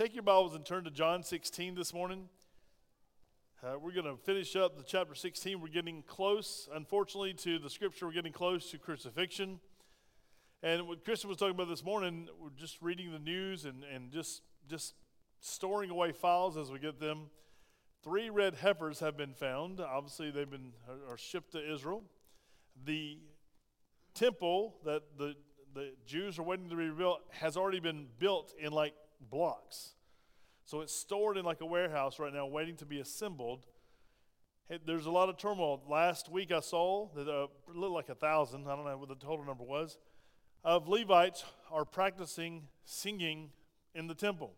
Take your Bibles and turn to John 16 this morning. Uh, we're going to finish up the chapter 16. We're getting close, unfortunately, to the scripture. We're getting close to crucifixion. And what Christian was talking about this morning, we're just reading the news and, and just, just storing away files as we get them. Three red heifers have been found. Obviously, they've been are shipped to Israel. The temple that the, the Jews are waiting to be rebuilt has already been built in like blocks. So it's stored in like a warehouse right now, waiting to be assembled. there's a lot of turmoil. Last week I saw that uh, a little like a thousand, I don't know what the total number was, of Levites are practicing singing in the temple.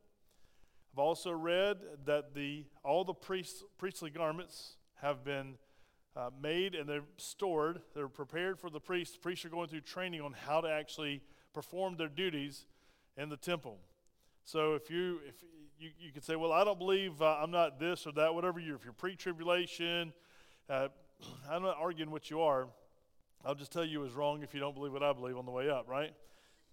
I've also read that the, all the priest, priestly garments have been uh, made and they're stored. They're prepared for the priests. The priests are going through training on how to actually perform their duties in the temple. So if you if you, you could say, well, I don't believe uh, I'm not this or that, whatever you if you're pre-tribulation, uh, I'm not arguing what you are. I'll just tell you is wrong if you don't believe what I believe on the way up, right?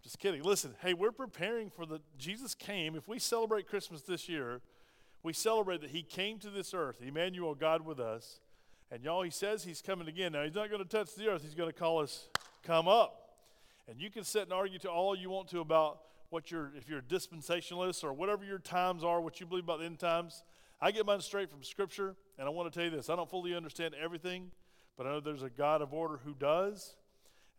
Just kidding. Listen, hey, we're preparing for the Jesus came. If we celebrate Christmas this year, we celebrate that He came to this earth, Emmanuel, God with us. And y'all, He says He's coming again. Now He's not going to touch the earth. He's going to call us, come up. And you can sit and argue to all you want to about what your if you're a dispensationalist or whatever your times are, what you believe about the end times. I get mine straight from Scripture, and I want to tell you this: I don't fully understand everything, but I know there's a God of order who does.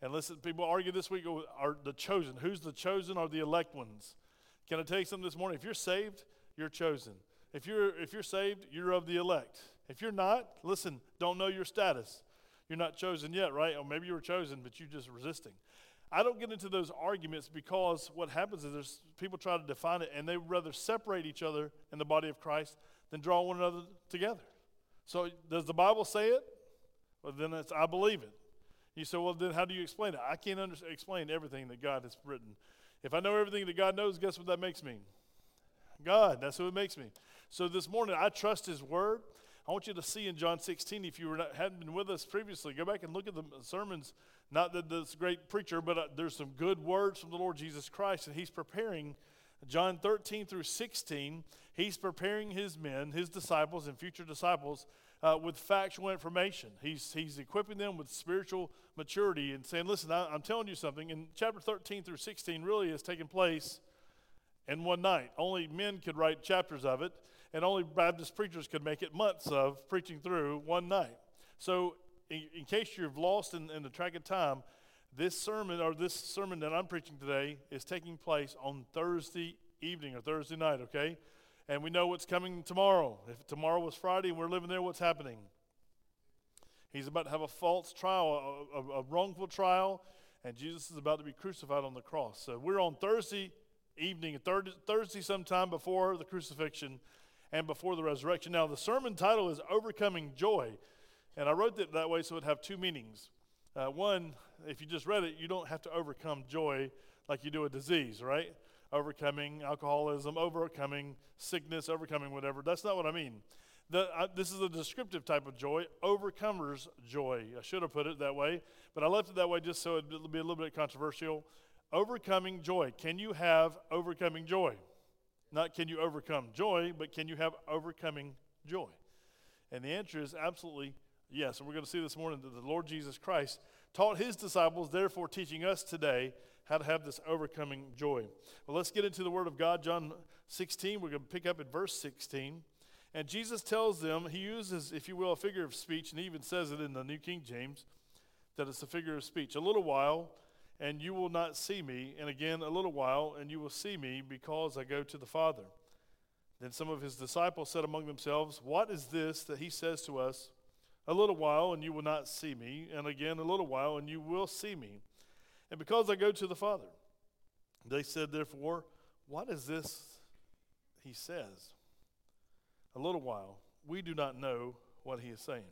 And listen, people argue this week are the chosen. Who's the chosen Are the elect ones? Can I tell you something this morning? If you're saved, you're chosen. If you're if you're saved, you're of the elect. If you're not, listen, don't know your status. You're not chosen yet, right? Or maybe you were chosen, but you're just resisting. I don't get into those arguments because what happens is there's people try to define it and they rather separate each other in the body of Christ than draw one another together. So does the Bible say it? Well, then it's I believe it. You say, well, then how do you explain it? I can't under- explain everything that God has written. If I know everything that God knows, guess what that makes me? God. That's who it makes me. So this morning, I trust His Word. I want you to see in John 16, if you were not, hadn't been with us previously, go back and look at the sermons not that this great preacher, but uh, there's some good words from the Lord Jesus Christ, and he's preparing John 13 through 16. He's preparing his men, his disciples, and future disciples uh, with factual information. He's, he's equipping them with spiritual maturity and saying, Listen, I, I'm telling you something. And chapter 13 through 16 really has taken place in one night. Only men could write chapters of it, and only Baptist preachers could make it months of preaching through one night. So in, in case you've lost in, in the track of time, this sermon or this sermon that I'm preaching today is taking place on Thursday evening or Thursday night, okay? And we know what's coming tomorrow. If tomorrow was Friday and we're living there, what's happening? He's about to have a false trial, a, a, a wrongful trial, and Jesus is about to be crucified on the cross. So we're on Thursday evening, Thursday sometime before the crucifixion and before the resurrection. Now, the sermon title is Overcoming Joy. And I wrote it that way so it would have two meanings. Uh, one, if you just read it, you don't have to overcome joy like you do a disease, right? Overcoming alcoholism, overcoming sickness, overcoming whatever. That's not what I mean. The, uh, this is a descriptive type of joy, overcomer's joy. I should have put it that way, but I left it that way just so it'd be a little bit controversial. Overcoming joy. Can you have overcoming joy? Not can you overcome joy, but can you have overcoming joy? And the answer is absolutely Yes, and we're going to see this morning that the Lord Jesus Christ taught his disciples, therefore teaching us today how to have this overcoming joy. Well, let's get into the Word of God. John 16, we're going to pick up at verse 16. And Jesus tells them, he uses, if you will, a figure of speech, and he even says it in the New King James, that it's a figure of speech. A little while, and you will not see me, and again, a little while, and you will see me because I go to the Father. Then some of his disciples said among themselves, What is this that he says to us? A little while, and you will not see me, and again a little while, and you will see me. And because I go to the Father, they said, therefore, what is this he says? A little while, we do not know what he is saying.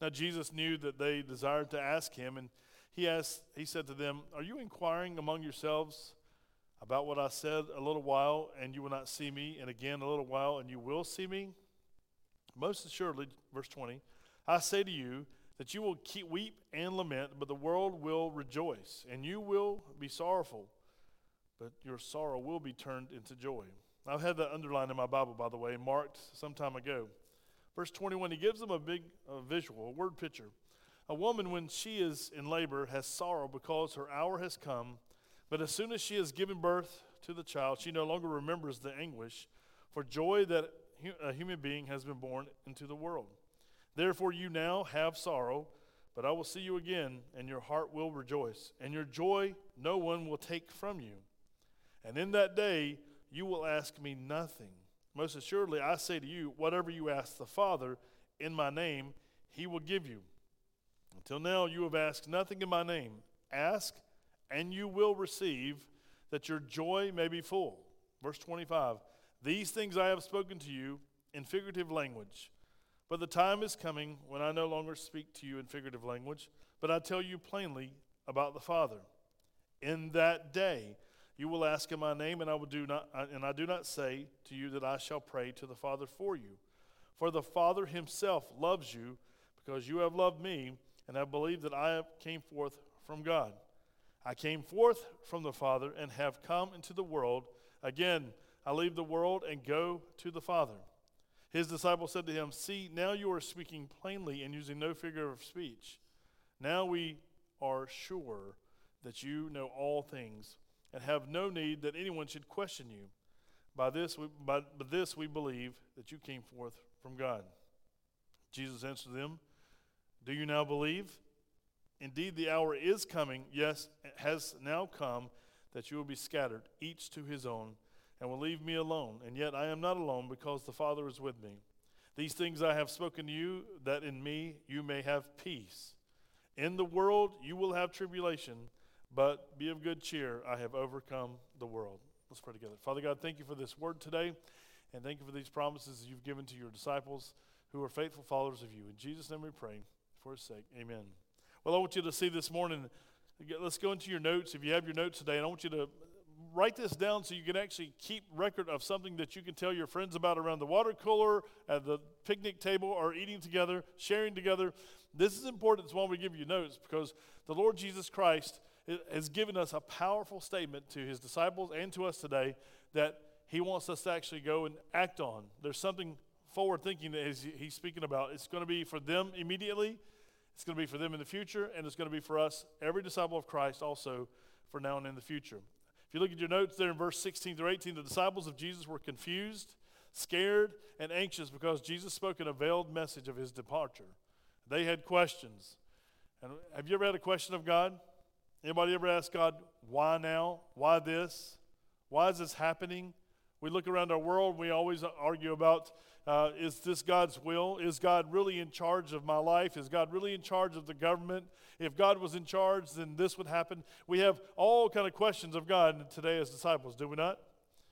Now Jesus knew that they desired to ask him, and he asked, he said to them, Are you inquiring among yourselves about what I said a little while, and you will not see me, and again a little while, and you will see me? Most assuredly, verse 20, I say to you that you will keep, weep and lament, but the world will rejoice, and you will be sorrowful, but your sorrow will be turned into joy. I've had that underlined in my Bible, by the way, marked some time ago. Verse 21, he gives them a big uh, visual, a word picture. A woman, when she is in labor, has sorrow because her hour has come. But as soon as she has given birth to the child, she no longer remembers the anguish for joy that a human being has been born into the world. Therefore, you now have sorrow, but I will see you again, and your heart will rejoice, and your joy no one will take from you. And in that day, you will ask me nothing. Most assuredly, I say to you, whatever you ask the Father in my name, he will give you. Until now, you have asked nothing in my name. Ask, and you will receive, that your joy may be full. Verse 25 These things I have spoken to you in figurative language. But the time is coming when I no longer speak to you in figurative language, but I tell you plainly about the Father. In that day, you will ask in my name, and I will do not, and I do not say to you that I shall pray to the Father for you. For the Father himself loves you, because you have loved me, and have believed that I came forth from God. I came forth from the Father, and have come into the world. Again, I leave the world and go to the Father. His disciples said to him, See, now you are speaking plainly and using no figure of speech. Now we are sure that you know all things and have no need that anyone should question you. By this, we, by, by this we believe that you came forth from God. Jesus answered them, Do you now believe? Indeed, the hour is coming, yes, it has now come, that you will be scattered, each to his own, and will leave me alone. And yet I am not alone, because the Father is with me. These things I have spoken to you, that in me you may have peace. In the world you will have tribulation but be of good cheer. I have overcome the world. Let's pray together. Father God, thank you for this word today. And thank you for these promises you've given to your disciples who are faithful followers of you. In Jesus' name we pray for his sake. Amen. Well, I want you to see this morning. Let's go into your notes. If you have your notes today, and I want you to write this down so you can actually keep record of something that you can tell your friends about around the water cooler, at the picnic table, or eating together, sharing together. This is important. It's why we give you notes because the Lord Jesus Christ has given us a powerful statement to his disciples and to us today that he wants us to actually go and act on. There's something forward thinking that he's speaking about. It's going to be for them immediately, it's going to be for them in the future, and it's going to be for us, every disciple of Christ, also for now and in the future. If you look at your notes there in verse 16 through 18, the disciples of Jesus were confused, scared, and anxious because Jesus spoke in a veiled message of his departure. They had questions. And have you ever had a question of God? Anybody ever asked God, why now? Why this? Why is this happening? We look around our world, we always argue about uh, is this God's will? Is God really in charge of my life? Is God really in charge of the government? If God was in charge, then this would happen. We have all kind of questions of God today as disciples, do we not?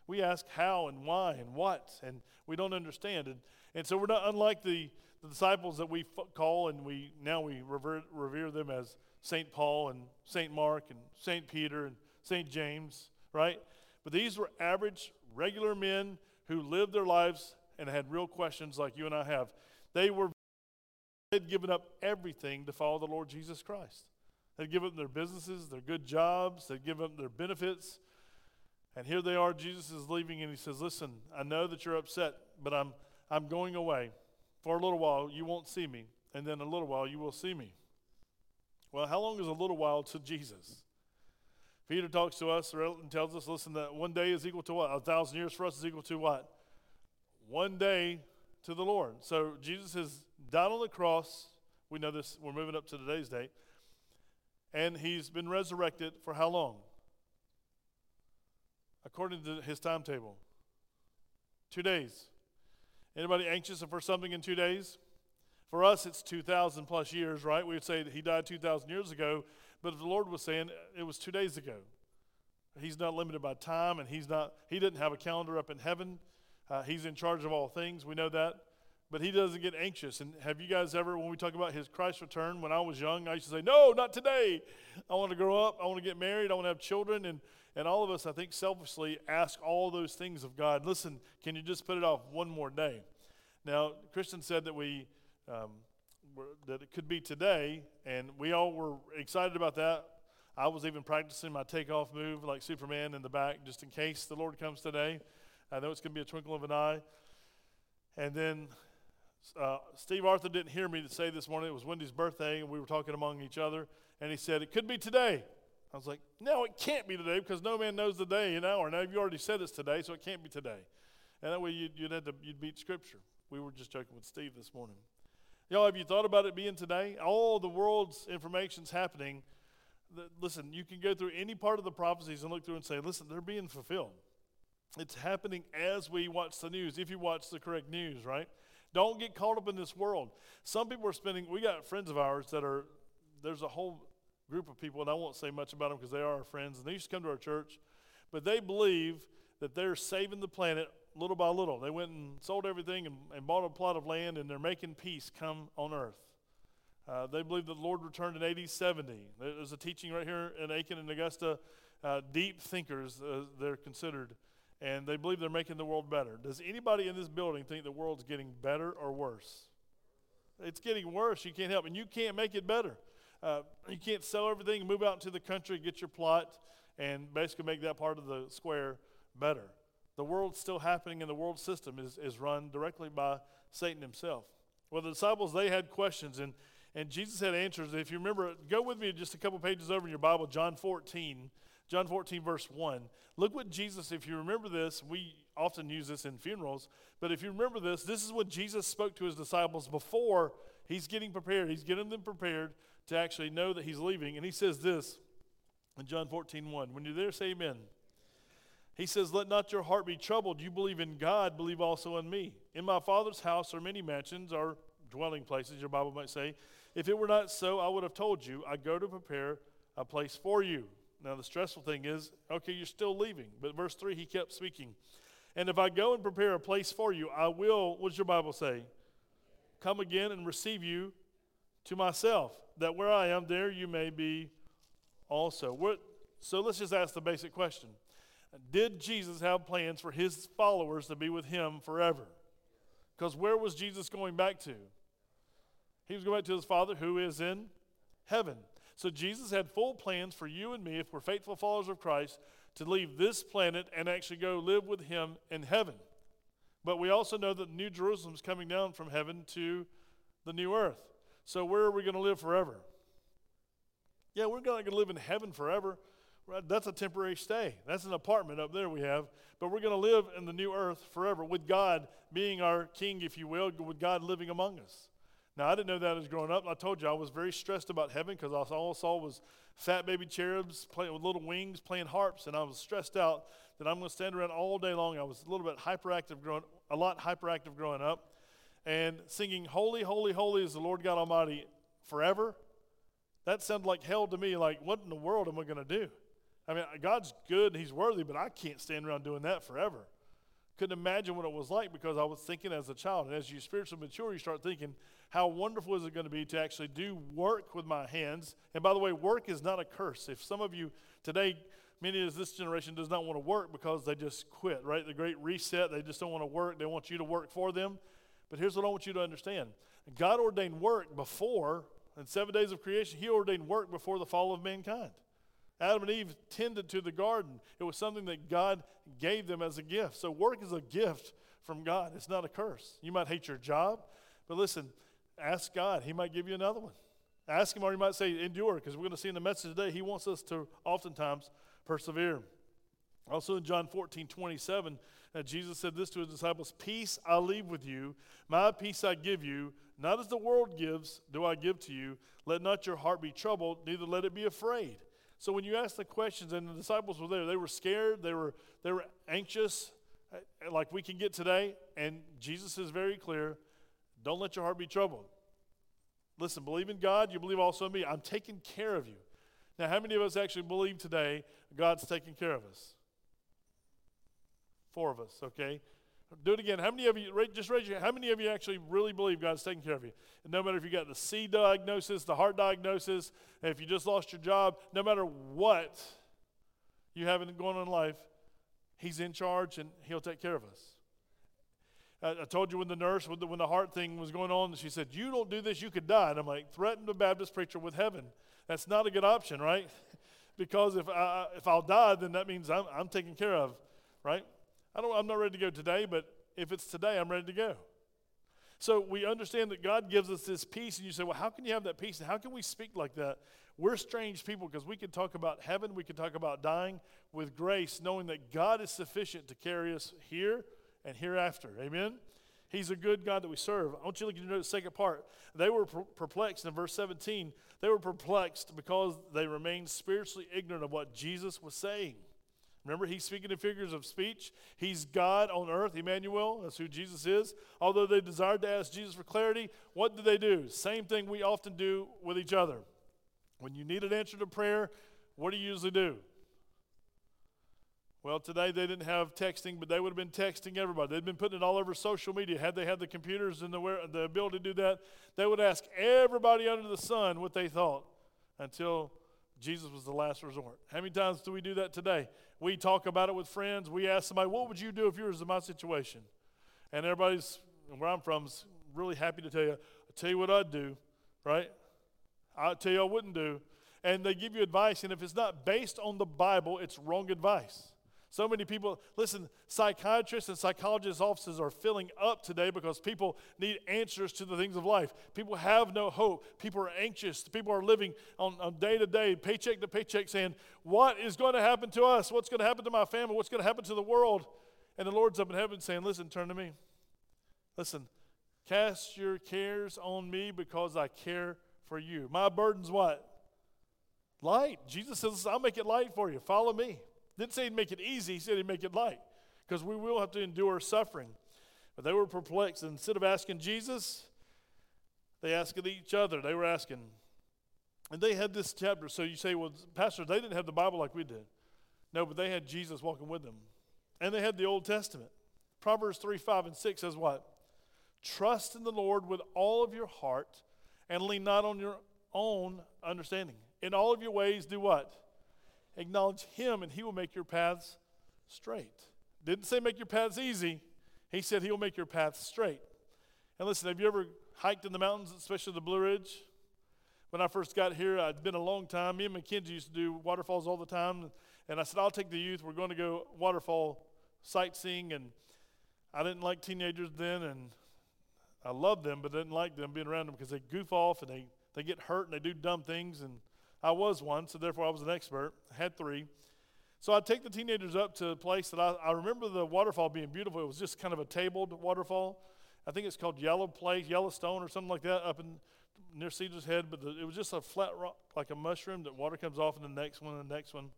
We ask how and why and what, and we don't understand. And, and so we're not unlike the, the disciples that we f- call and we now we revere, revere them as St. Paul and St. Mark and St. Peter and St. James, right? But these were average, regular men who lived their lives and had real questions like you and I have. They were had given up everything to follow the Lord Jesus Christ. They'd given up their businesses, their good jobs, they'd given up their benefits. And here they are, Jesus is leaving, and he says, Listen, I know that you're upset, but I'm, I'm going away. For a little while, you won't see me, and then a little while, you will see me. Well, how long is a little while to Jesus? Peter talks to us and tells us, listen, that one day is equal to what? A thousand years for us is equal to what? One day to the Lord. So Jesus has died on the cross. We know this, we're moving up to today's date. And he's been resurrected for how long? According to his timetable. Two days. Anybody anxious for something in two days? For us, it's 2,000 plus years, right? We would say that he died 2,000 years ago, but the Lord was saying it was two days ago. He's not limited by time, and he's not, he didn't have a calendar up in heaven. Uh, he's in charge of all things. We know that. But he doesn't get anxious. And have you guys ever, when we talk about his Christ return, when I was young, I used to say, No, not today. I want to grow up. I want to get married. I want to have children. And, and all of us, I think, selfishly ask all those things of God. Listen, can you just put it off one more day? Now, Christian said that we um, that it could be today, and we all were excited about that. I was even practicing my takeoff move like Superman in the back, just in case the Lord comes today. I know it's going to be a twinkle of an eye. And then uh, Steve Arthur didn't hear me to say this morning. It was Wendy's birthday, and we were talking among each other. And he said, It could be today. I was like, No, it can't be today because no man knows the day and hour. Now, you already said it's today, so it can't be today. And that way you'd, you'd, to, you'd beat Scripture. We were just joking with Steve this morning. Y'all, have you thought about it being today? All the world's information's happening. Listen, you can go through any part of the prophecies and look through and say, listen, they're being fulfilled. It's happening as we watch the news, if you watch the correct news, right? Don't get caught up in this world. Some people are spending, we got friends of ours that are, there's a whole group of people, and I won't say much about them because they are our friends, and they used to come to our church, but they believe that they're saving the planet little by little. They went and sold everything and, and bought a plot of land, and they're making peace come on earth. Uh, they believe that the Lord returned in AD 70. There's a teaching right here in Aiken and Augusta. Uh, deep thinkers, uh, they're considered, and they believe they're making the world better. Does anybody in this building think the world's getting better or worse? It's getting worse. You can't help, and you can't make it better. Uh, you can't sell everything move out into the country, get your plot, and basically make that part of the square better. The world still happening, in the world system is, is run directly by Satan himself. Well, the disciples, they had questions, and, and Jesus had answers. If you remember, go with me just a couple pages over in your Bible, John 14. John 14, verse 1. Look what Jesus, if you remember this, we often use this in funerals, but if you remember this, this is what Jesus spoke to his disciples before he's getting prepared. He's getting them prepared to actually know that he's leaving. And he says this in John 14, 1. When you're there, say amen. He says, Let not your heart be troubled. You believe in God, believe also in me. In my Father's house are many mansions, or dwelling places, your Bible might say. If it were not so, I would have told you, I go to prepare a place for you. Now, the stressful thing is, okay, you're still leaving. But verse 3, he kept speaking. And if I go and prepare a place for you, I will, what does your Bible say? Come again and receive you to myself, that where I am, there you may be also. What, so let's just ask the basic question did Jesus have plans for his followers to be with him forever? Because where was Jesus going back to? He was going back to his Father who is in heaven. So Jesus had full plans for you and me, if we're faithful followers of Christ, to leave this planet and actually go live with him in heaven. But we also know that New Jerusalem is coming down from heaven to the new earth. So where are we going to live forever? Yeah, we're not going to live in heaven forever. That's a temporary stay. That's an apartment up there we have. But we're going to live in the new earth forever with God being our king, if you will, with God living among us. Now, I didn't know that as growing up. I told you I was very stressed about heaven because all I saw was fat baby cherubs playing with little wings, playing harps, and I was stressed out that I'm going to stand around all day long. I was a little bit hyperactive growing, a lot hyperactive growing up, and singing "Holy, Holy, Holy is the Lord God Almighty" forever. That sounded like hell to me. Like, what in the world am I going to do? I mean, God's good and He's worthy, but I can't stand around doing that forever. Couldn't imagine what it was like because I was thinking as a child. And as you spiritually mature, you start thinking, how wonderful is it going to be to actually do work with my hands? And by the way, work is not a curse. If some of you today, many of this generation does not want to work because they just quit, right? The great reset, they just don't want to work. They want you to work for them. But here's what I want you to understand God ordained work before, in seven days of creation, He ordained work before the fall of mankind. Adam and Eve tended to the garden. It was something that God gave them as a gift. So work is a gift from God. It's not a curse. You might hate your job, but listen, ask God. He might give you another one. Ask Him, or you might say, endure, because we're going to see in the message today, He wants us to oftentimes persevere. Also in John 14, 27, uh, Jesus said this to His disciples Peace I leave with you, my peace I give you. Not as the world gives, do I give to you. Let not your heart be troubled, neither let it be afraid. So when you ask the questions, and the disciples were there, they were scared, they were, they were anxious, uh, like we can get today. And Jesus is very clear don't let your heart be troubled. Listen, believe in God, you believe also in me. I'm taking care of you. Now, how many of us actually believe today God's taking care of us? Four of us, okay? Do it again. How many of you, just raise your how many of you actually really believe God's taking care of you? And no matter if you got the C diagnosis, the heart diagnosis, if you just lost your job, no matter what you have going on in life, He's in charge and He'll take care of us. I, I told you when the nurse, when the, when the heart thing was going on, she said, You don't do this, you could die. And I'm like, Threaten the Baptist preacher with heaven. That's not a good option, right? because if, I, if I'll die, then that means I'm, I'm taken care of, right? I don't, I'm not ready to go today, but if it's today, I'm ready to go. So we understand that God gives us this peace, and you say, well, how can you have that peace? And how can we speak like that? We're strange people because we can talk about heaven, we can talk about dying with grace, knowing that God is sufficient to carry us here and hereafter. Amen? He's a good God that we serve. I want you to look at the second part. They were perplexed in verse 17. They were perplexed because they remained spiritually ignorant of what Jesus was saying. Remember, he's speaking in figures of speech. He's God on earth, Emmanuel. That's who Jesus is. Although they desired to ask Jesus for clarity, what did they do? Same thing we often do with each other. When you need an answer to prayer, what do you usually do? Well, today they didn't have texting, but they would have been texting everybody. They'd been putting it all over social media. Had they had the computers and the, the ability to do that, they would ask everybody under the sun what they thought until Jesus was the last resort. How many times do we do that today? We talk about it with friends. We ask somebody, What would you do if you were in my situation? And everybody's, where I'm from, is really happy to tell you, I'll tell you what I'd do, right? I'll tell you I wouldn't do. And they give you advice, and if it's not based on the Bible, it's wrong advice. So many people, listen, psychiatrists and psychologists' offices are filling up today because people need answers to the things of life. People have no hope. People are anxious. People are living on, on day to day, paycheck to paycheck, saying, What is going to happen to us? What's going to happen to my family? What's going to happen to the world? And the Lord's up in heaven saying, Listen, turn to me. Listen, cast your cares on me because I care for you. My burden's what? Light. Jesus says, I'll make it light for you. Follow me. Didn't say he'd make it easy, he said he'd make it light because we will have to endure suffering. But they were perplexed. Instead of asking Jesus, they asked each other. They were asking. And they had this chapter. So you say, well, Pastor, they didn't have the Bible like we did. No, but they had Jesus walking with them. And they had the Old Testament. Proverbs 3 5 and 6 says what? Trust in the Lord with all of your heart and lean not on your own understanding. In all of your ways, do what? Acknowledge Him, and He will make your paths straight. Didn't say make your paths easy. He said He'll make your paths straight. And listen, have you ever hiked in the mountains, especially the Blue Ridge? When I first got here, I'd been a long time. Me and Mackenzie used to do waterfalls all the time. And I said, I'll take the youth. We're going to go waterfall sightseeing. And I didn't like teenagers then. And I loved them, but didn't like them being around them because they goof off and they, they get hurt and they do dumb things. And I was one, so therefore I was an expert. I had three. So I'd take the teenagers up to a place that I, I remember the waterfall being beautiful. It was just kind of a tabled waterfall. I think it's called Yellow Place, Yellowstone, or something like that, up in near Caesar's Head. But the, it was just a flat rock, like a mushroom that water comes off, and the next one, and the next one.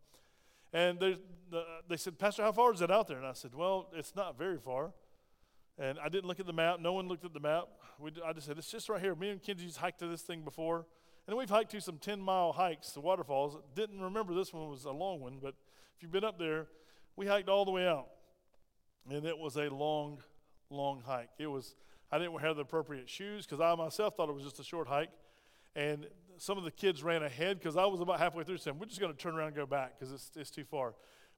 And the, they said, Pastor, how far is it out there? And I said, Well, it's not very far. And I didn't look at the map. No one looked at the map. We, I just said, It's just right here. Me and Kenzie's hiked to this thing before. And we've hiked to some 10 mile hikes to waterfalls. Didn't remember this one was a long one, but if you've been up there, we hiked all the way out. And it was a long, long hike. It was, I didn't have the appropriate shoes because I myself thought it was just a short hike. And some of the kids ran ahead because I was about halfway through saying, we're just going to turn around and go back because it's, it's too far.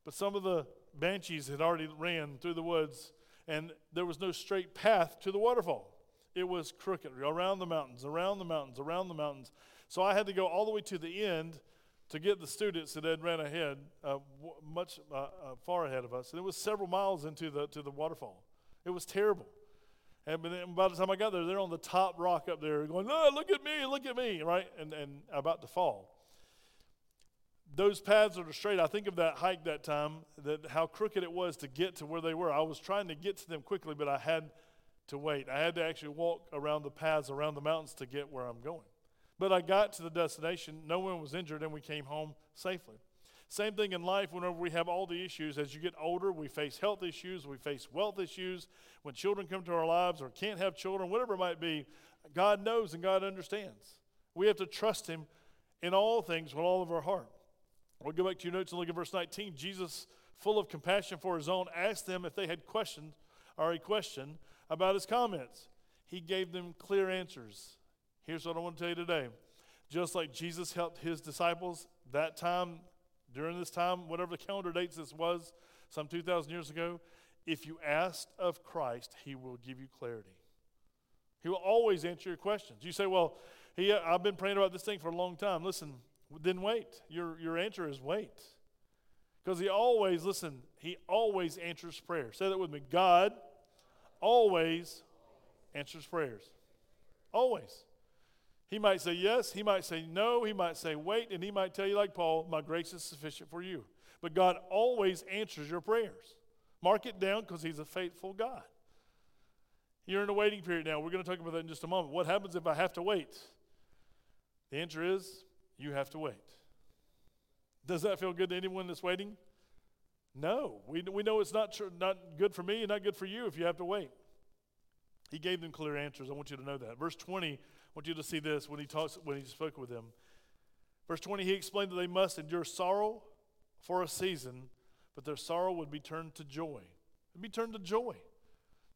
But some of the banshees had already ran through the woods and there was no straight path to the waterfall. It was crooked around the mountains, around the mountains, around the mountains. So I had to go all the way to the end to get the students that had ran ahead, uh, much uh, uh, far ahead of us. And it was several miles into the, to the waterfall. It was terrible. And by the time I got there, they're on the top rock up there going, look at me, look at me, right? And, and about to fall. Those paths are straight. I think of that hike that time, that how crooked it was to get to where they were. I was trying to get to them quickly, but I had to wait. I had to actually walk around the paths around the mountains to get where I'm going. But I got to the destination, no one was injured, and we came home safely. Same thing in life whenever we have all the issues. As you get older, we face health issues, we face wealth issues. When children come to our lives or can't have children, whatever it might be, God knows and God understands. We have to trust Him in all things with all of our heart. We'll go back to your notes and look at verse 19. Jesus, full of compassion for His own, asked them if they had questions or a question about His comments. He gave them clear answers. Here's what I want to tell you today. Just like Jesus helped his disciples that time, during this time, whatever the calendar dates this was, some 2,000 years ago, if you asked of Christ, he will give you clarity. He will always answer your questions. You say, Well, he, I've been praying about this thing for a long time. Listen, then wait. Your, your answer is wait. Because he always, listen, he always answers prayer. Say that with me. God always answers prayers. Always. He might say yes, he might say no, he might say wait, and he might tell you, like Paul, my grace is sufficient for you. But God always answers your prayers. Mark it down because he's a faithful God. You're in a waiting period now. We're going to talk about that in just a moment. What happens if I have to wait? The answer is you have to wait. Does that feel good to anyone that's waiting? No. We, we know it's not, tr- not good for me and not good for you if you have to wait. He gave them clear answers. I want you to know that. Verse 20, I want you to see this when he talks when he spoke with them. Verse 20, he explained that they must endure sorrow for a season, but their sorrow would be turned to joy. It'd be turned to joy.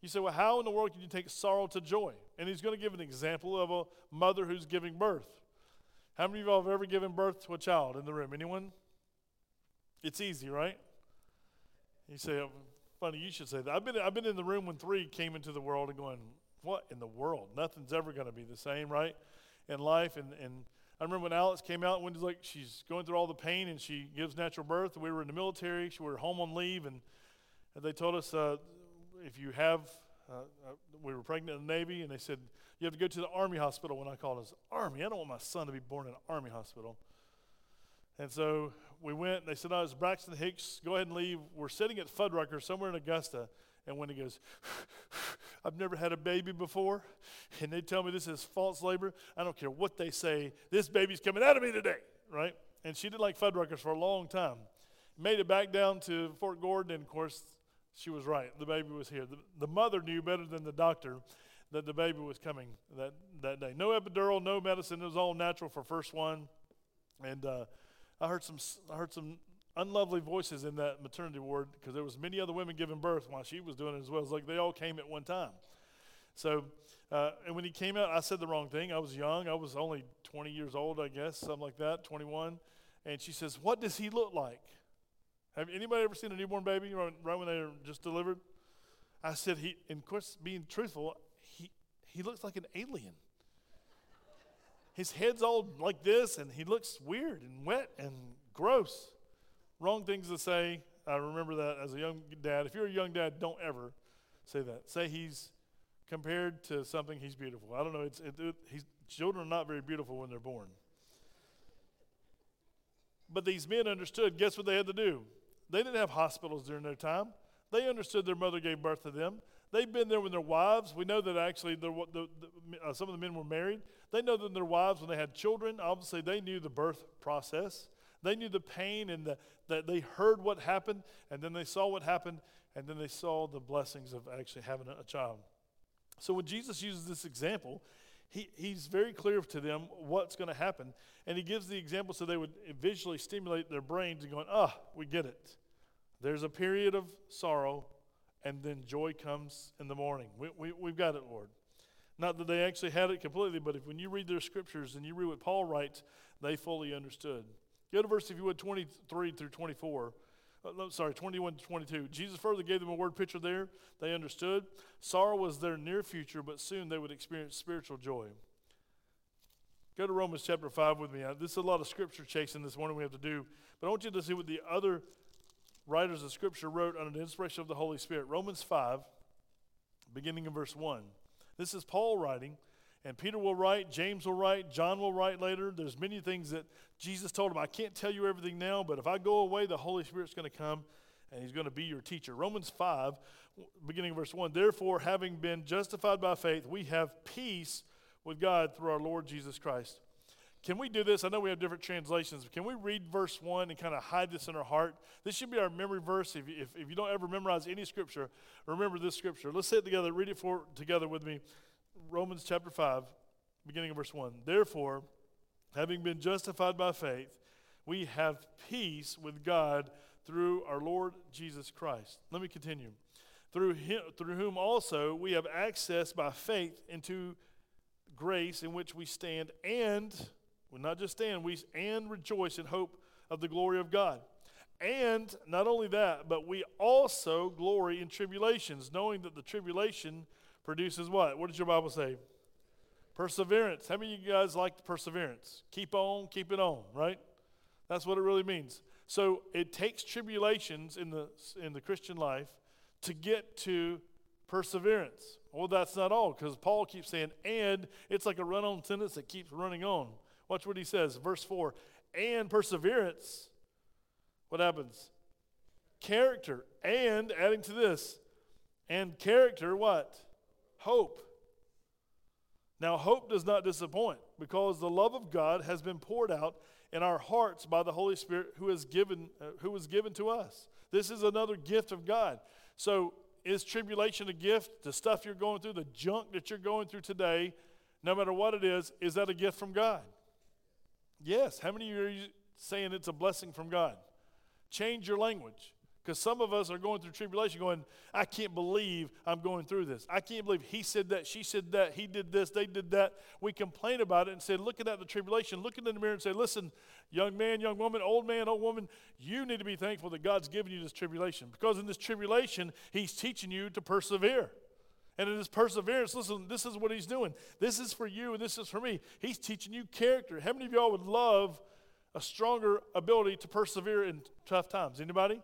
You say, well, how in the world can you take sorrow to joy? And he's going to give an example of a mother who's giving birth. How many of y'all have ever given birth to a child in the room? Anyone? It's easy, right? You say, oh, funny, you should say that. I've been, I've been in the room when three came into the world and going, what in the world? Nothing's ever going to be the same, right? In life. And, and I remember when Alex came out, when like she's going through all the pain and she gives natural birth. We were in the military, we were home on leave, and, and they told us uh, if you have, uh, uh, we were pregnant in the Navy, and they said, you have to go to the Army hospital when I called us. Army? I don't want my son to be born in an Army hospital. And so we went, and they said, oh, it's Braxton Hicks. Go ahead and leave. We're sitting at Fuddruckers somewhere in Augusta. And when he goes, I've never had a baby before, and they tell me this is false labor, I don't care what they say, this baby's coming out of me today, right? And she did like Fuddruckers for a long time. Made it back down to Fort Gordon, and of course, she was right. The baby was here. The, the mother knew better than the doctor that the baby was coming that, that day. No epidural, no medicine. It was all natural for first one. And uh, I heard some I heard some unlovely voices in that maternity ward because there was many other women giving birth while she was doing it as well. It's like they all came at one time. So, uh, and when he came out, I said the wrong thing. I was young. I was only 20 years old, I guess, something like that, 21. And she says, "What does he look like?" Have anybody ever seen a newborn baby right, right when they are just delivered? I said, "He." And of course, being truthful, he he looks like an alien. His head's all like this, and he looks weird and wet and gross. Wrong things to say. I remember that as a young dad. If you're a young dad, don't ever say that. Say he's compared to something, he's beautiful. I don't know. It's it, it, he's, children are not very beautiful when they're born. But these men understood. Guess what they had to do? They didn't have hospitals during their time. They understood their mother gave birth to them. They've been there with their wives. We know that actually the, the, the, uh, some of the men were married. They know that their wives, when they had children, obviously they knew the birth process. They knew the pain and the, that they heard what happened, and then they saw what happened, and then they saw the blessings of actually having a, child. So when Jesus uses this example, he, he's very clear to them what's going to happen. And he gives the example so they would visually stimulate their brains and going, ah, we get it. There's a period of sorrow, and then joy comes in the morning. We, we, we've got it, Lord. Not that they actually had it completely, but if when you read their scriptures and you read what Paul writes, they fully understood. Go to verse, if you would, 23 through 24. Uh, sorry, 21 to 22. Jesus further gave them a word picture there. They understood. Sorrow was their near future, but soon they would experience spiritual joy. Go to Romans chapter 5 with me. Uh, this is a lot of scripture chasing this morning we have to do, but I want you to see what the other writers of scripture wrote under the inspiration of the Holy Spirit. Romans 5, beginning in verse 1. This is Paul writing. And Peter will write, James will write, John will write later. There's many things that Jesus told him, I can't tell you everything now, but if I go away, the Holy Spirit's going to come and he's going to be your teacher. Romans 5, beginning of verse 1. Therefore, having been justified by faith, we have peace with God through our Lord Jesus Christ. Can we do this? I know we have different translations. but Can we read verse 1 and kind of hide this in our heart? This should be our memory verse. If, if, if you don't ever memorize any scripture, remember this scripture. Let's say it together. Read it for, together with me. Romans chapter 5, beginning of verse 1. Therefore, having been justified by faith, we have peace with God through our Lord Jesus Christ. Let me continue. Through, him, through whom also we have access by faith into grace in which we stand and, we not just stand, we and rejoice in hope of the glory of God. And not only that, but we also glory in tribulations, knowing that the tribulation produces what? What does your Bible say? Perseverance. How many of you guys like perseverance? Keep on, keep it on, right? That's what it really means. So it takes tribulations in the, in the Christian life to get to perseverance. Well, that's not all, because Paul keeps saying, and it's like a run on sentence that keeps running on. Watch what he says, verse 4 and perseverance. What happens? Character. And adding to this, and character, what? Hope. Now, hope does not disappoint because the love of God has been poured out in our hearts by the Holy Spirit who is given, uh, who was given to us. This is another gift of God. So, is tribulation a gift? The stuff you're going through, the junk that you're going through today, no matter what it is, is that a gift from God? Yes. How many of you are saying it's a blessing from God? Change your language. Because some of us are going through tribulation going, I can't believe I'm going through this. I can't believe he said that, she said that, he did this, they did that. We complain about it and say, looking at that the tribulation, looking in the mirror and say, listen, young man, young woman, old man, old woman, you need to be thankful that God's given you this tribulation. Because in this tribulation, he's teaching you to persevere. And in his perseverance, listen, this is what he's doing. This is for you and this is for me. He's teaching you character. How many of y'all would love a stronger ability to persevere in tough times? Anybody?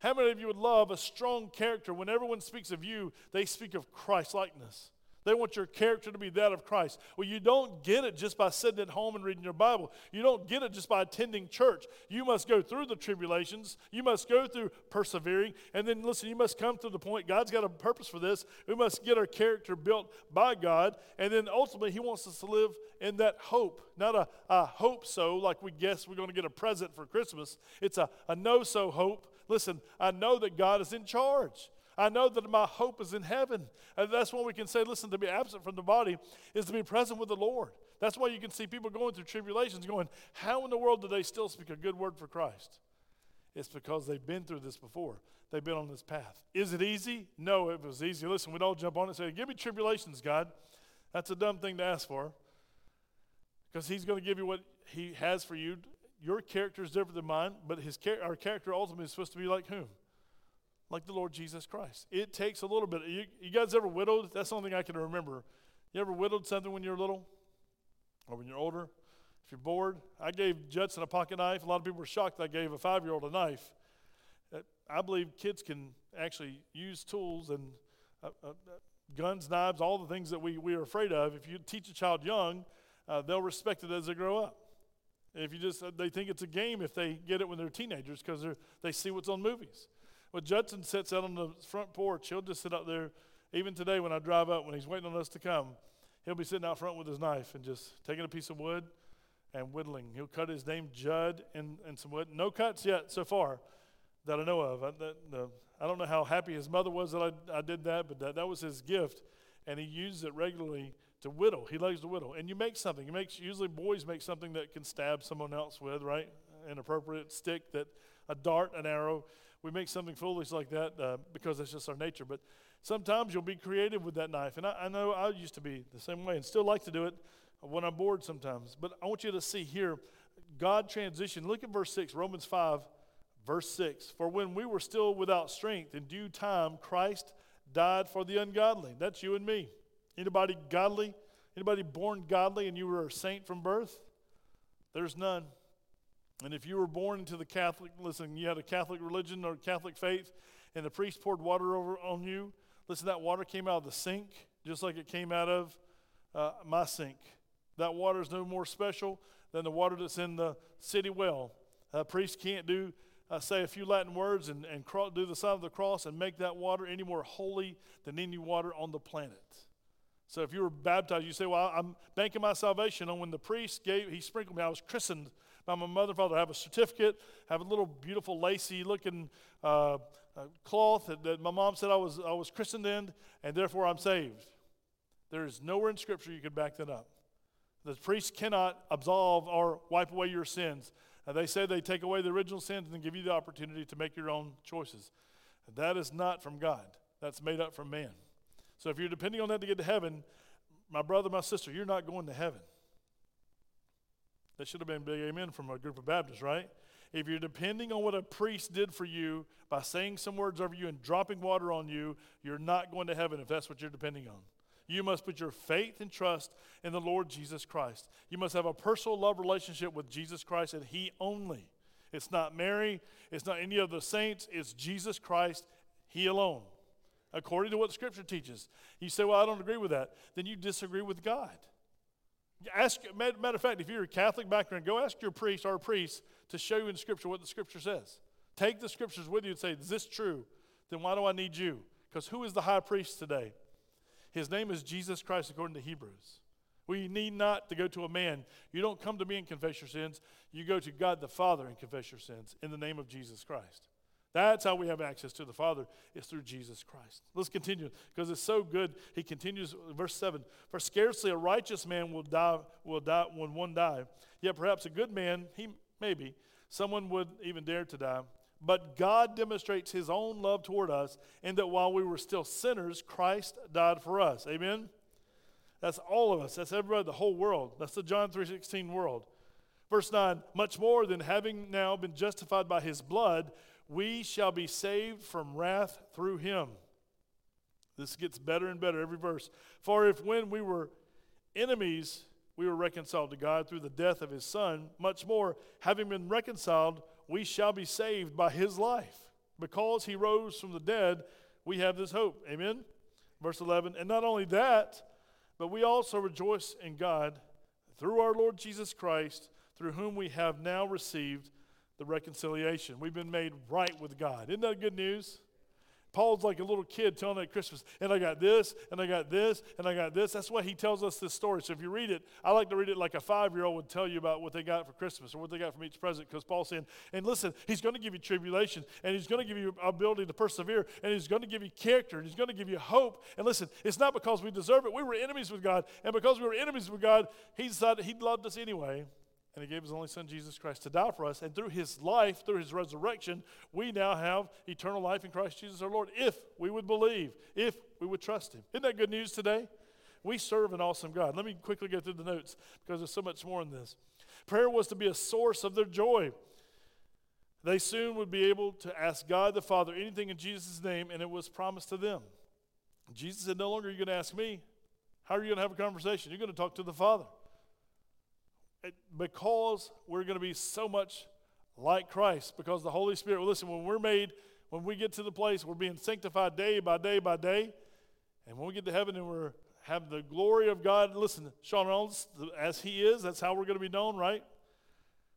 How many of you would love a strong character? When everyone speaks of you, they speak of Christ likeness. They want your character to be that of Christ. Well, you don't get it just by sitting at home and reading your Bible. You don't get it just by attending church. You must go through the tribulations. You must go through persevering. And then, listen, you must come to the point God's got a purpose for this. We must get our character built by God. And then ultimately, He wants us to live in that hope. Not a, a hope so, like we guess we're going to get a present for Christmas. It's a, a no so hope Listen, I know that God is in charge. I know that my hope is in heaven. And that's when we can say, listen, to be absent from the body is to be present with the Lord. That's why you can see people going through tribulations going, how in the world do they still speak a good word for Christ? It's because they've been through this before. They've been on this path. Is it easy? No, it was easy. Listen, we'd all jump on it and say, Give me tribulations, God. That's a dumb thing to ask for. Because He's going to give you what He has for you your character is different than mine, but his char- our character ultimately is supposed to be like whom? Like the Lord Jesus Christ. It takes a little bit. You, you guys ever widowed? That's the only thing I can remember. You ever widowed something when you were little? Or when you're older? If you're bored, I gave Judson a pocket knife. A lot of people were shocked I gave a five year old a knife. Uh, I believe kids can actually use tools and uh, uh, guns, knives, all the things that we, we are afraid of. If you teach a child young, uh, they'll respect it as they grow up. If you just, uh, they think it's a game if they get it when they're teenagers because they see what's on movies. Well, Judson sits out on the front porch. He'll just sit out there. Even today, when I drive up, when he's waiting on us to come, he'll be sitting out front with his knife and just taking a piece of wood and whittling. He'll cut his name Judd and, and some wood. No cuts yet so far that I know of. I, that, I don't know how happy his mother was that I, I did that, but that, that was his gift. And he uses it regularly to whittle. He loves to whittle. And you make something. He makes usually boys make something that can stab someone else with, right? An appropriate stick that a dart, an arrow. We make something foolish like that uh, because that's just our nature. But sometimes you'll be creative with that knife. And I, I know I used to be the same way and still like to do it when I'm bored sometimes. But I want you to see here God transition. Look at verse 6, Romans 5, verse 6. For when we were still without strength, in due time, Christ died for the ungodly. That's you and me. Anybody godly? Anybody born godly and you were a saint from birth? There's none. And if you were born into the Catholic, listen, you had a Catholic religion or Catholic faith, and the priest poured water over on you, listen, that water came out of the sink just like it came out of uh, my sink. That water is no more special than the water that's in the city well. A priest can't do uh, say a few Latin words and, and cro- do the sign of the cross and make that water any more holy than any water on the planet. So if you were baptized, you say, Well, I'm banking my salvation on when the priest gave, he sprinkled me. I was christened by my mother and father. I have a certificate, have a little beautiful lacy looking uh, uh, cloth that, that, my mom said I was, I was christened in, and therefore I'm saved. There is nowhere in Scripture you could back that up. The priest cannot absolve or wipe away your sins. And they say they take away the original sins and give you the opportunity to make your own choices. That is not from God, that's made up from man. So if you're depending on that to get to heaven, my brother, my sister, you're not going to heaven. That should have been big amen from a group of Baptists, right? If you're depending on what a priest did for you by saying some words over you and dropping water on you, you're not going to heaven if that's what you're depending on. You must put your faith and trust in the Lord Jesus Christ. You must have a personal love relationship with Jesus Christ and He only. It's not Mary, it's not any of the saints, it's Jesus Christ, He alone, according to what Scripture teaches. You say, Well, I don't agree with that. Then you disagree with God. Ask, matter of fact, if you're a Catholic background, go ask your priest or priest to show you in Scripture what the Scripture says. Take the Scriptures with you and say, Is this true? Then why do I need you? Because who is the high priest today? His name is Jesus Christ, according to Hebrews. We need not to go to a man. You don't come to me and confess your sins. You go to God the Father and confess your sins in the name of Jesus Christ. That's how we have access to the Father, is through Jesus Christ. Let's continue because it's so good. He continues, verse 7 For scarcely a righteous man will die, will die when one die. Yet perhaps a good man, he maybe, someone would even dare to die. But God demonstrates his own love toward us in that while we were still sinners, Christ died for us. Amen? That's all of us. That's everybody, the whole world. That's the John 3.16 world. Verse 9, much more than having now been justified by his blood, we shall be saved from wrath through him. This gets better and better every verse. For if when we were enemies, we were reconciled to God through the death of his son, much more, having been reconciled, we shall be saved by his life. Because he rose from the dead, we have this hope. Amen? Verse 11, and not only that, but we also rejoice in God through our Lord Jesus Christ, through whom we have now received the reconciliation. We've been made right with God. Isn't that good news? Paul's like a little kid telling at Christmas, and I got this, and I got this, and I got this. That's why he tells us this story. So if you read it, I like to read it like a five year old would tell you about what they got for Christmas or what they got from each present, because Paul's saying, and listen, he's going to give you tribulation, and he's going to give you ability to persevere, and he's going to give you character, and he's going to give you hope. And listen, it's not because we deserve it. We were enemies with God, and because we were enemies with God, he decided he loved us anyway and he gave his only son Jesus Christ to die for us. And through his life, through his resurrection, we now have eternal life in Christ Jesus our Lord, if we would believe, if we would trust him. Isn't that good news today? We serve an awesome God. Let me quickly go through the notes because there's so much more in this. Prayer was to be a source of their joy. They soon would be able to ask God the Father anything in Jesus' name, and it was promised to them. Jesus said, No longer are you going to ask me. How are you going to have a conversation? You're going to talk to the Father because we're going to be so much like Christ, because the Holy Spirit, well, listen, when we're made, when we get to the place, we're being sanctified day by day by day. And when we get to heaven and we're have the glory of God, listen, Sean Reynolds, as he is, that's how we're going to be known, right?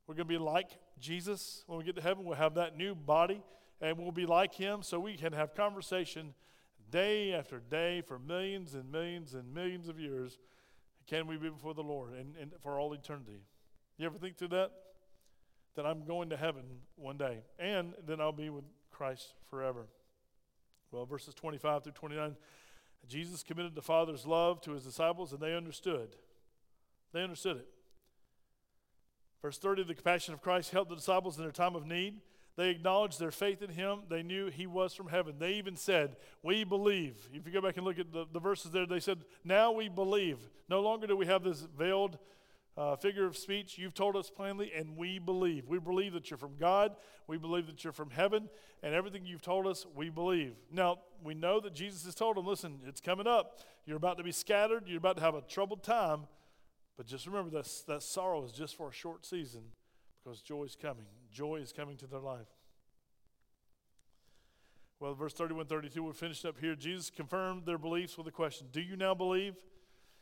We're going to be like Jesus. When we get to heaven, we'll have that new body and we'll be like him so we can have conversation day after day for millions and millions and millions of years can we be before the Lord and, and for all eternity? You ever think through that? That I'm going to heaven one day, and then I'll be with Christ forever. Well, verses 25 through 29, Jesus committed the Father's love to his disciples, and they understood. They understood it. Verse 30 the compassion of Christ helped the disciples in their time of need. They acknowledged their faith in him. They knew he was from heaven. They even said, We believe. If you go back and look at the, the verses there, they said, Now we believe. No longer do we have this veiled uh, figure of speech. You've told us plainly, and we believe. We believe that you're from God. We believe that you're from heaven. And everything you've told us, we believe. Now, we know that Jesus has told them, Listen, it's coming up. You're about to be scattered. You're about to have a troubled time. But just remember that, that sorrow is just for a short season because joy is coming. Joy is coming to their life. Well, verse 31 32, we're finished up here. Jesus confirmed their beliefs with a question Do you now believe?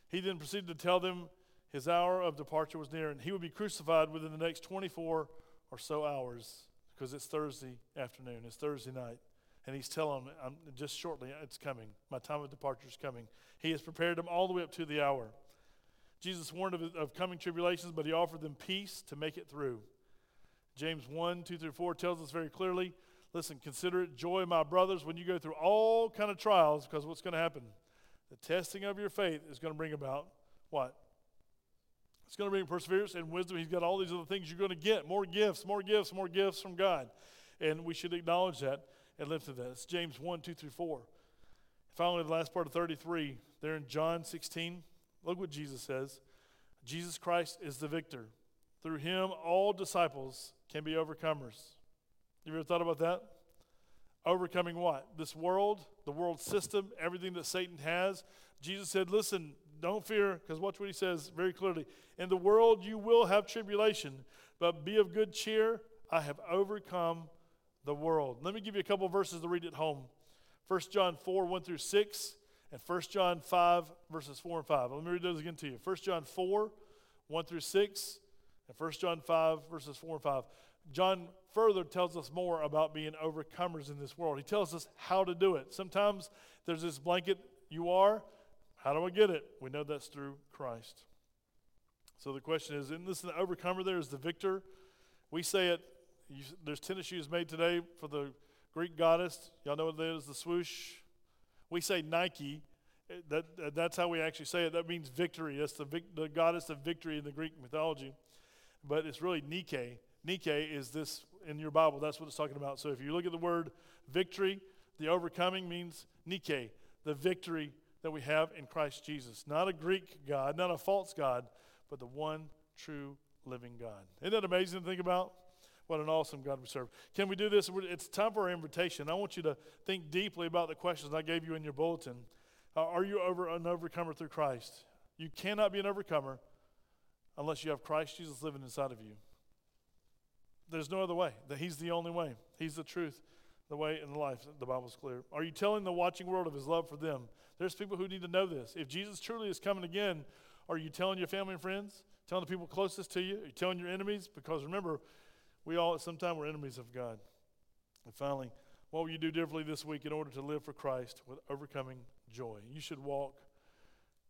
He then proceeded to tell them his hour of departure was near, and he would be crucified within the next 24 or so hours because it's Thursday afternoon, it's Thursday night. And he's telling them, I'm, um, just shortly, it's coming. My time of departure is coming. He has prepared them all the way up to the hour. Jesus warned of, of coming tribulations, but he offered them peace to make it through. James 1, 2 through 4 tells us very clearly listen, consider it joy, my brothers, when you go through all kind of trials, because what's going to happen? The testing of your faith is going to bring about what? It's going to bring perseverance and wisdom. He's got all these other things you're going to get more gifts, more gifts, more gifts from God. And we should acknowledge that and live through that. It's James 1, 2 through 4. Finally, the last part of 33, there in John 16, look what Jesus says Jesus Christ is the victor. Through him, all disciples can be overcomers. You ever thought about that? Overcoming what? This world, the world system, everything that Satan has. Jesus said, Listen, don't fear, because watch what he says very clearly. In the world you will have tribulation, but be of good cheer. I have overcome the world. Let me give you a couple verses to read at home. 1 John 4, 1 through 6, and 1 John 5, verses 4 and 5. Let me read those again to you. 1 John 4, 1 through 6, and 1 John 5, verses 4 and 5. John further tells us more about being overcomers in this world. He tells us how to do it. Sometimes there's this blanket, you are. How do I get it? We know that's through Christ. So the question is, isn't this an overcomer there is the victor? We say it, you, there's tennis shoes made today for the Greek goddess. Y'all know what that is, the swoosh? We say Nike. Uh, that, uh, that's how we actually say it. That means victory. That's the, vic, the goddess of victory in the Greek mythology. But it's really Nike. Nike is this in your Bible. That's what it's talking about. So if you look at the word victory, the overcoming means Nike, the victory that we have in Christ Jesus. Not a Greek God, not a false God, but the one true living God. Isn't that amazing to think about? What an awesome God we serve. Can we do this? It's time for our invitation. I want you to think deeply about the questions I gave you in your bulletin. Uh, are you over an overcomer through Christ? You cannot be an overcomer unless you have Christ Jesus living inside of you. There's no other way. That He's the only way. He's the truth, the way, and the life. The Bible's clear. Are you telling the watching world of His love for them? There's people who need to know this. If Jesus truly is coming again, are you telling your family and friends? Telling the people closest to you? Are you telling your enemies? Because remember, we all at some time were enemies of God. And finally, what will you do differently this week in order to live for Christ with overcoming joy? You should walk.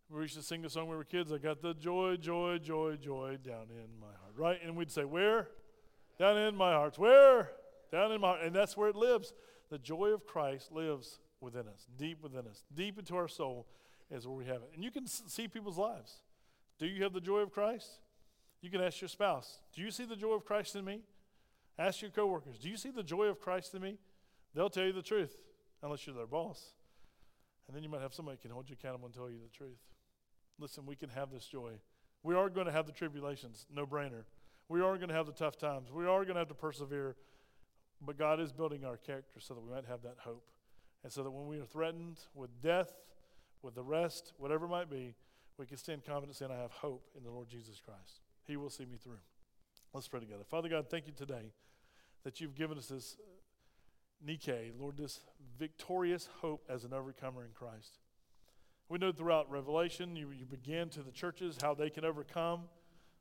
We used to sing the song when we were kids. I got the joy, joy, joy, joy down in my heart, right? And we'd say, Where? Down in my heart. Where? Down in my heart. And that's where it lives. The joy of Christ lives within us, deep within us, deep into our soul is where we have it. And you can see people's lives. Do you have the joy of Christ? You can ask your spouse, Do you see the joy of Christ in me? Ask your coworkers, Do you see the joy of Christ in me? They'll tell you the truth, unless you're their boss. And then you might have somebody can hold you accountable and tell you the truth. Listen, we can have this joy. We are going to have the tribulations, no brainer. We are going to have the tough times. We are going to have to persevere. But God is building our character so that we might have that hope. And so that when we are threatened with death, with the rest, whatever it might be, we can stand confident saying, I have hope in the Lord Jesus Christ. He will see me through. Let's pray together. Father God, thank you today that you've given us this uh, Nike, Lord, this victorious hope as an overcomer in Christ. We know throughout Revelation, you, you begin to the churches how they can overcome.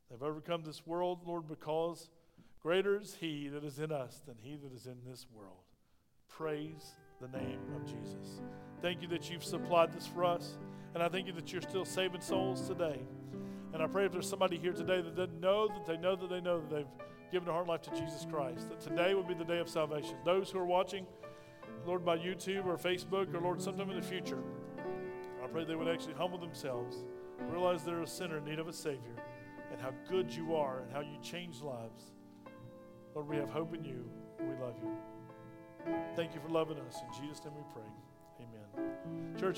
They've overcome this world, Lord, because greater is He that is in us than He that is in this world. Praise the name of Jesus. Thank you that you've supplied this for us. And I thank you that you're still saving souls today. And I pray if there's somebody here today that doesn't know that they know that they know that they've given their heart life to Jesus Christ, that today would be the day of salvation. Those who are watching, Lord, by YouTube or Facebook or Lord, sometime in the future, I pray they would actually humble themselves, realize they're a sinner in need of a Savior, and how good you are and how you change lives. Lord, we have hope in you. We love you. Thank you for loving us. In Jesus' name we pray. Amen. Church,